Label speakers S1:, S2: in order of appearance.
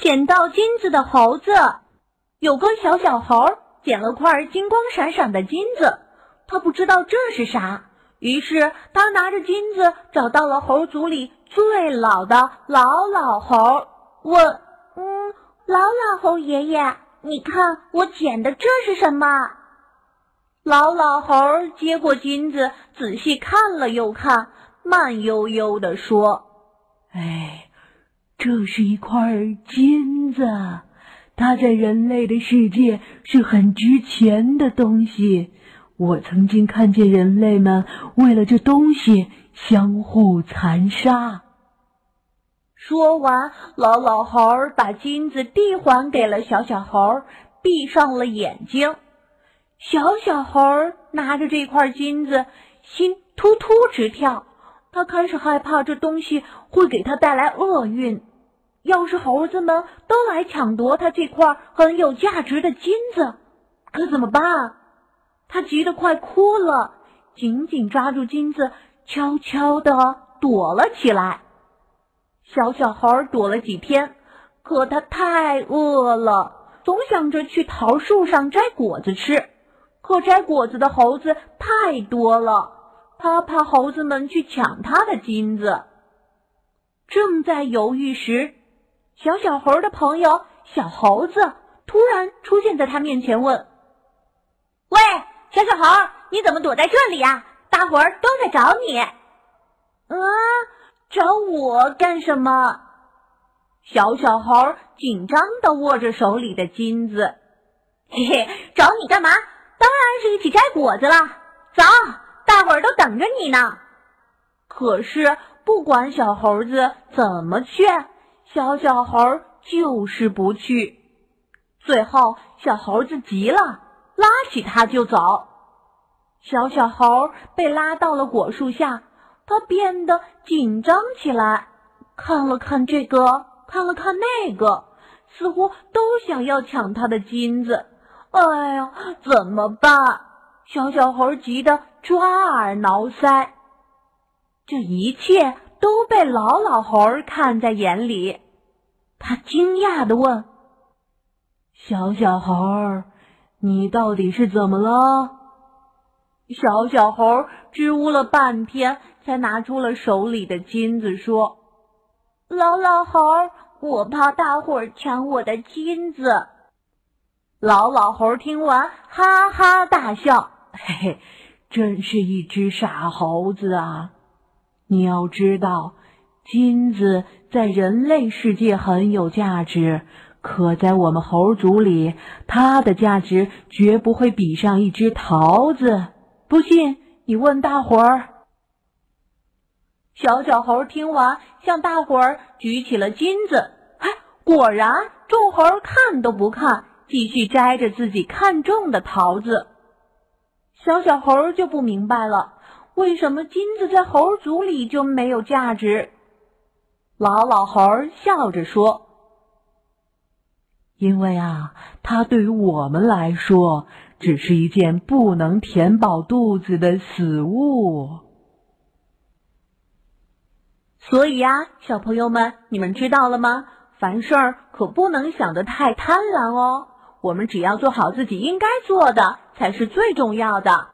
S1: 捡到金子的猴子。有个小小猴捡了块金光闪闪的金子，他不知道这是啥，于是他拿着金子找到了猴族里最老的老老猴，问：“嗯，老老猴爷爷，你看我捡的这是什么？”老老猴接过金子，仔细看了又看，慢悠悠地说：“
S2: 哎，这是一块金子。”它在人类的世界是很值钱的东西。我曾经看见人类们为了这东西相互残杀。
S1: 说完，老老猴把金子递还给了小小猴，闭上了眼睛。小小猴拿着这块金子，心突突直跳。他开始害怕这东西会给他带来厄运。要是猴子们都来抢夺他这块很有价值的金子，可怎么办？他急得快哭了，紧紧抓住金子，悄悄地躲了起来。小小猴躲了几天，可他太饿了，总想着去桃树上摘果子吃。可摘果子的猴子太多了，他怕猴子们去抢他的金子。正在犹豫时，小小猴的朋友小猴子突然出现在他面前，问：“喂，小小猴，你怎么躲在这里呀？大伙儿都在找你。”“啊，找我干什么？”小小猴紧张的握着手里的金子，“嘿嘿，找你干嘛？当然是一起摘果子了。走，大伙儿都等着你呢。”可是不管小猴子怎么劝。小小猴就是不去，最后小猴子急了，拉起他就走。小小猴被拉到了果树下，他变得紧张起来，看了看这个，看了看那个，似乎都想要抢他的金子。哎呀，怎么办？小小猴急得抓耳挠腮。这一切。都被老老猴看在眼里，他惊讶的问：“
S2: 小小猴，你到底是怎么了？”
S1: 小小猴支吾了半天，才拿出了手里的金子，说：“老老猴，我怕大伙儿抢我的金子。”老老猴听完，哈哈大笑：“
S2: 嘿嘿，真是一只傻猴子啊！”你要知道，金子在人类世界很有价值，可在我们猴族里，它的价值绝不会比上一只桃子。不信，你问大伙儿。
S1: 小小猴听完，向大伙儿举起了金子。哎，果然，众猴看都不看，继续摘着自己看中的桃子。小小猴就不明白了。为什么金子在猴族里就没有价值？老老猴笑着说：“
S2: 因为啊，它对于我们来说只是一件不能填饱肚子的死物。
S1: 所以啊，小朋友们，你们知道了吗？凡事可不能想得太贪婪哦。我们只要做好自己应该做的，才是最重要的。”